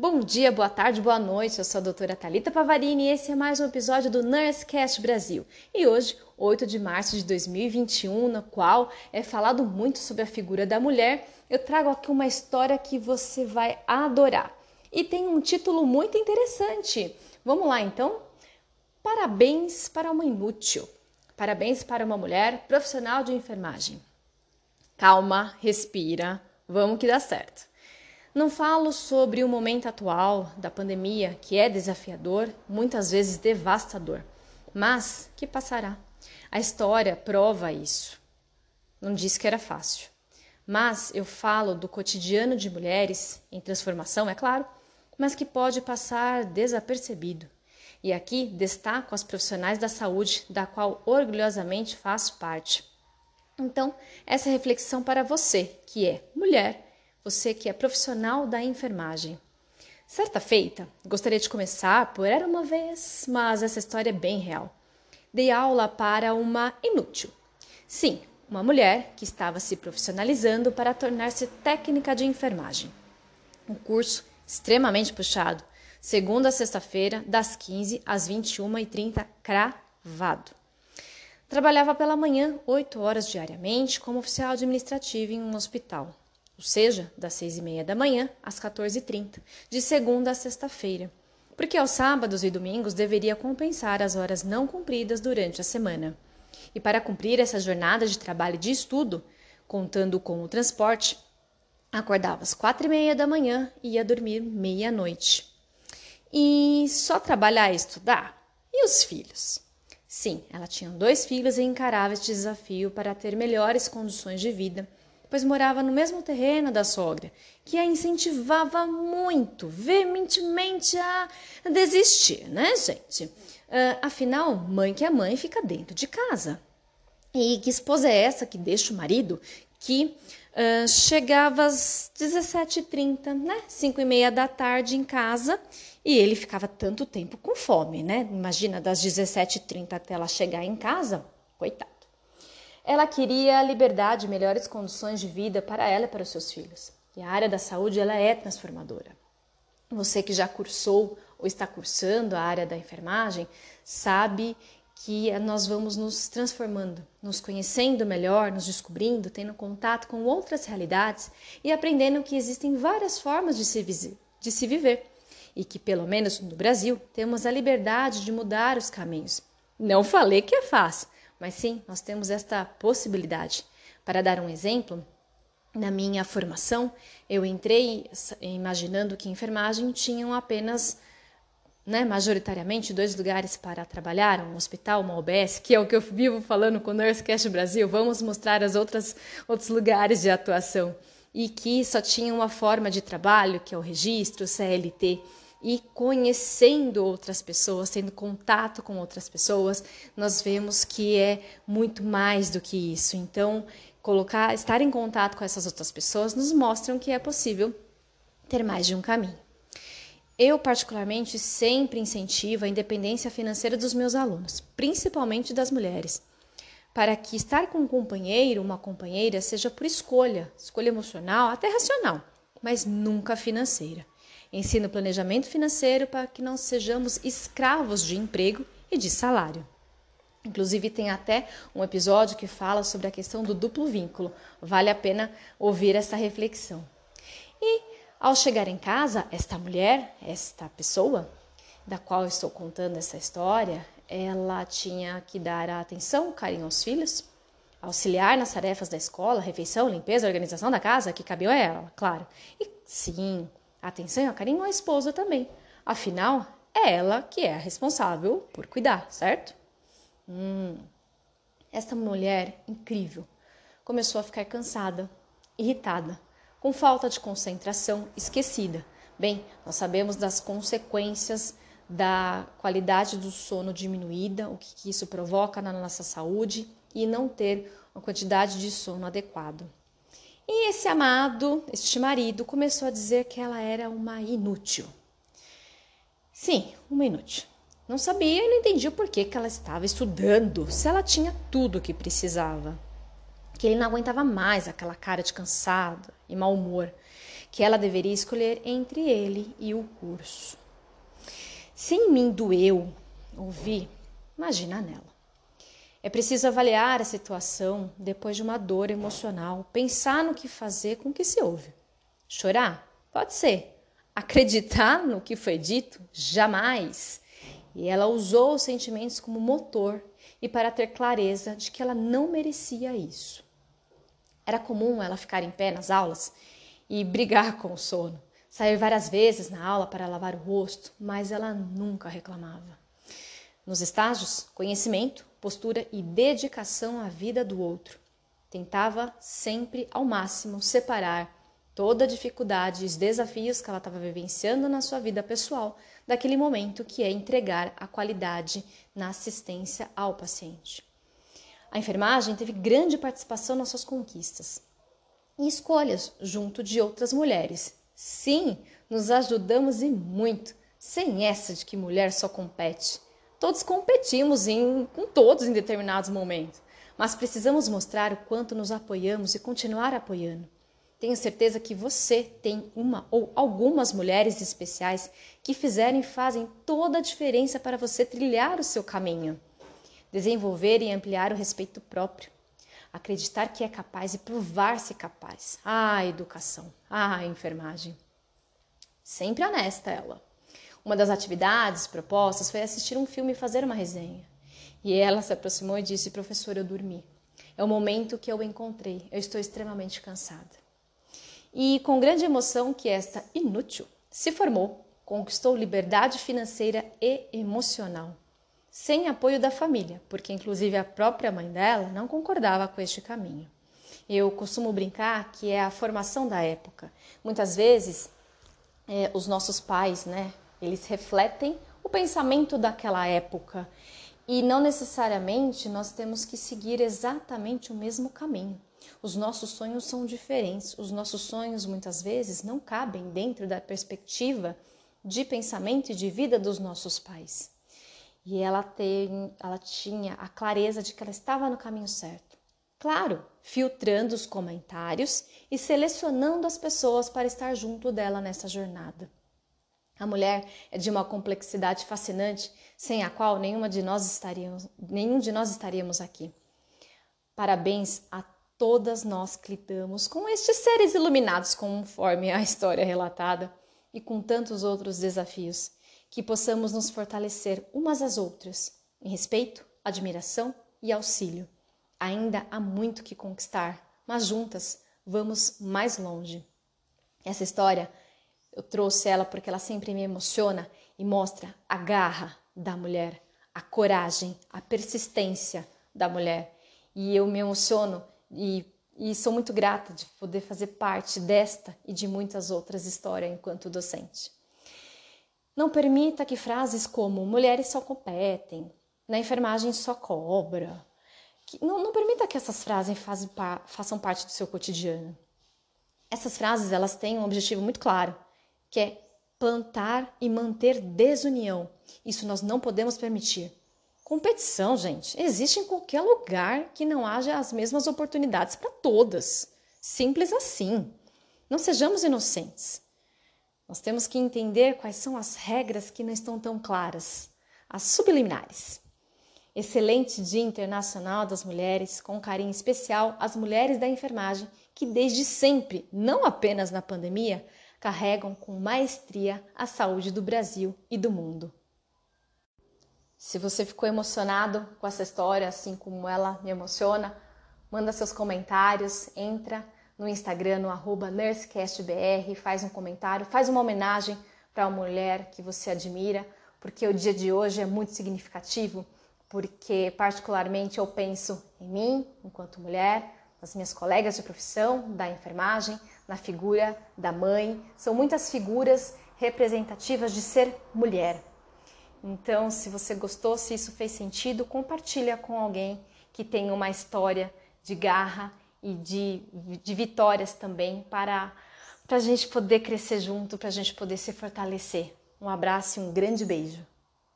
Bom dia, boa tarde, boa noite. Eu sou a doutora Talita Pavarini e esse é mais um episódio do Nursecast Brasil. E hoje, 8 de março de 2021, no qual é falado muito sobre a figura da mulher, eu trago aqui uma história que você vai adorar. E tem um título muito interessante. Vamos lá então? Parabéns para uma inútil. Parabéns para uma mulher profissional de enfermagem. Calma, respira, vamos que dá certo. Não falo sobre o momento atual da pandemia, que é desafiador, muitas vezes devastador, mas que passará. A história prova isso. Não disse que era fácil. Mas eu falo do cotidiano de mulheres, em transformação, é claro, mas que pode passar desapercebido. E aqui destaco as profissionais da saúde, da qual orgulhosamente faço parte. Então, essa reflexão para você, que é mulher, você que é profissional da enfermagem. Certa feita, gostaria de começar por Era uma vez, mas essa história é bem real. Dei aula para uma inútil. Sim, uma mulher que estava se profissionalizando para tornar-se técnica de enfermagem. Um curso extremamente puxado, segunda a sexta-feira, das 15 às 21h30, cravado. Trabalhava pela manhã, 8 horas diariamente, como oficial administrativo em um hospital, ou seja, das 6 e meia da manhã às 14h30, de segunda a sexta-feira, porque aos sábados e domingos deveria compensar as horas não cumpridas durante a semana. E para cumprir essa jornada de trabalho e de estudo, contando com o transporte, acordava às quatro e meia da manhã e ia dormir meia-noite. E só trabalhar e estudar? E os filhos? Sim, ela tinha dois filhos e encarava este desafio para ter melhores condições de vida, pois morava no mesmo terreno da sogra, que a incentivava muito, veementemente a desistir, né, gente? Uh, afinal, mãe que é mãe fica dentro de casa. E que esposa é essa que deixa o marido que uh, chegava às 17h30, né? 5 e meia da tarde em casa e ele ficava tanto tempo com fome, né? Imagina, das 17h30 até ela chegar em casa, coitado. Ela queria liberdade melhores condições de vida para ela e para os seus filhos. E a área da saúde ela é transformadora. Você que já cursou ou está cursando a área da enfermagem sabe que nós vamos nos transformando, nos conhecendo melhor, nos descobrindo, tendo contato com outras realidades e aprendendo que existem várias formas de se, de se viver e que, pelo menos no Brasil, temos a liberdade de mudar os caminhos. Não falei que é fácil, mas sim, nós temos esta possibilidade. Para dar um exemplo, na minha formação, eu entrei imaginando que enfermagem tinham apenas, né, majoritariamente, dois lugares para trabalhar, um hospital, uma OBS, que é o que eu vivo falando com o Nursecast Brasil, vamos mostrar as outras outros lugares de atuação, e que só tinha uma forma de trabalho, que é o registro, CLT e conhecendo outras pessoas, tendo contato com outras pessoas, nós vemos que é muito mais do que isso. Então, colocar, estar em contato com essas outras pessoas nos mostram que é possível ter mais de um caminho. Eu, particularmente, sempre incentivo a independência financeira dos meus alunos, principalmente das mulheres, para que estar com um companheiro, uma companheira, seja por escolha, escolha emocional, até racional, mas nunca financeira. Ensina planejamento financeiro para que não sejamos escravos de emprego e de salário. Inclusive, tem até um episódio que fala sobre a questão do duplo vínculo. Vale a pena ouvir essa reflexão. E ao chegar em casa, esta mulher, esta pessoa, da qual estou contando essa história, ela tinha que dar atenção, carinho aos filhos, auxiliar nas tarefas da escola, refeição, limpeza, organização da casa, que cabia a ela, claro. E sim, Atenção carinho à esposa também. Afinal, é ela que é a responsável por cuidar, certo? Hum. Esta mulher incrível começou a ficar cansada, irritada, com falta de concentração, esquecida. Bem, nós sabemos das consequências da qualidade do sono diminuída, o que isso provoca na nossa saúde e não ter uma quantidade de sono adequado. E esse amado, este marido, começou a dizer que ela era uma inútil. Sim, uma inútil. Não sabia e não entendia por que, ela estava estudando, se ela tinha tudo o que precisava. Que ele não aguentava mais aquela cara de cansado e mau humor. que ela deveria escolher entre ele e o curso. Se em mim doeu ouvir, imagina nela. É preciso avaliar a situação depois de uma dor emocional, pensar no que fazer com o que se ouve. Chorar? Pode ser. Acreditar no que foi dito? Jamais. E ela usou os sentimentos como motor e para ter clareza de que ela não merecia isso. Era comum ela ficar em pé nas aulas e brigar com o sono, sair várias vezes na aula para lavar o rosto, mas ela nunca reclamava. Nos estágios, conhecimento, postura e dedicação à vida do outro. Tentava sempre ao máximo separar toda a dificuldade e os desafios que ela estava vivenciando na sua vida pessoal daquele momento que é entregar a qualidade na assistência ao paciente. A enfermagem teve grande participação nas suas conquistas e escolhas junto de outras mulheres. Sim, nos ajudamos e muito, sem essa de que mulher só compete. Todos competimos em, com todos em determinados momentos, mas precisamos mostrar o quanto nos apoiamos e continuar apoiando. Tenho certeza que você tem uma ou algumas mulheres especiais que fizeram e fazem toda a diferença para você trilhar o seu caminho. Desenvolver e ampliar o respeito próprio. Acreditar que é capaz e provar-se capaz. Ah, educação. Ah, enfermagem. Sempre honesta ela. Uma das atividades propostas foi assistir um filme e fazer uma resenha. E ela se aproximou e disse: Professor, eu dormi. É o momento que eu encontrei. Eu estou extremamente cansada e, com grande emoção, que esta inútil se formou, conquistou liberdade financeira e emocional, sem apoio da família, porque inclusive a própria mãe dela não concordava com este caminho. Eu costumo brincar que é a formação da época. Muitas vezes, é, os nossos pais, né, eles refletem o pensamento daquela época e não necessariamente nós temos que seguir exatamente o mesmo caminho. Os nossos sonhos são diferentes. Os nossos sonhos muitas vezes não cabem dentro da perspectiva de pensamento e de vida dos nossos pais. E ela, tem, ela tinha a clareza de que ela estava no caminho certo. Claro, filtrando os comentários e selecionando as pessoas para estar junto dela nessa jornada. A mulher é de uma complexidade fascinante, sem a qual nenhuma de nós estaríamos, nenhum de nós estaríamos aqui. Parabéns a todas nós que lidamos com estes seres iluminados, conforme a história relatada, e com tantos outros desafios, que possamos nos fortalecer umas às outras, em respeito, admiração e auxílio. Ainda há muito que conquistar, mas juntas vamos mais longe. Essa história eu trouxe ela porque ela sempre me emociona e mostra a garra da mulher, a coragem, a persistência da mulher. E eu me emociono e, e sou muito grata de poder fazer parte desta e de muitas outras histórias enquanto docente. Não permita que frases como mulheres só competem, na enfermagem só cobra. Que, não, não, permita que essas frases fazem, façam parte do seu cotidiano. Essas frases elas têm um objetivo muito claro, que é plantar e manter desunião. Isso nós não podemos permitir. Competição, gente, existe em qualquer lugar que não haja as mesmas oportunidades para todas. Simples assim. Não sejamos inocentes. Nós temos que entender quais são as regras que não estão tão claras, as subliminares. Excelente Dia Internacional das Mulheres, com carinho especial às mulheres da enfermagem que desde sempre, não apenas na pandemia, carregam com maestria a saúde do Brasil e do mundo. Se você ficou emocionado com essa história, assim como ela me emociona, manda seus comentários, entra no Instagram, no arroba nursecastbr, faz um comentário, faz uma homenagem para uma mulher que você admira, porque o dia de hoje é muito significativo, porque particularmente eu penso em mim, enquanto mulher, nas minhas colegas de profissão, da enfermagem, na figura da mãe. São muitas figuras representativas de ser mulher. Então, se você gostou, se isso fez sentido, compartilha com alguém que tem uma história de garra e de, de vitórias também para, para a gente poder crescer junto, para a gente poder se fortalecer. Um abraço e um grande beijo.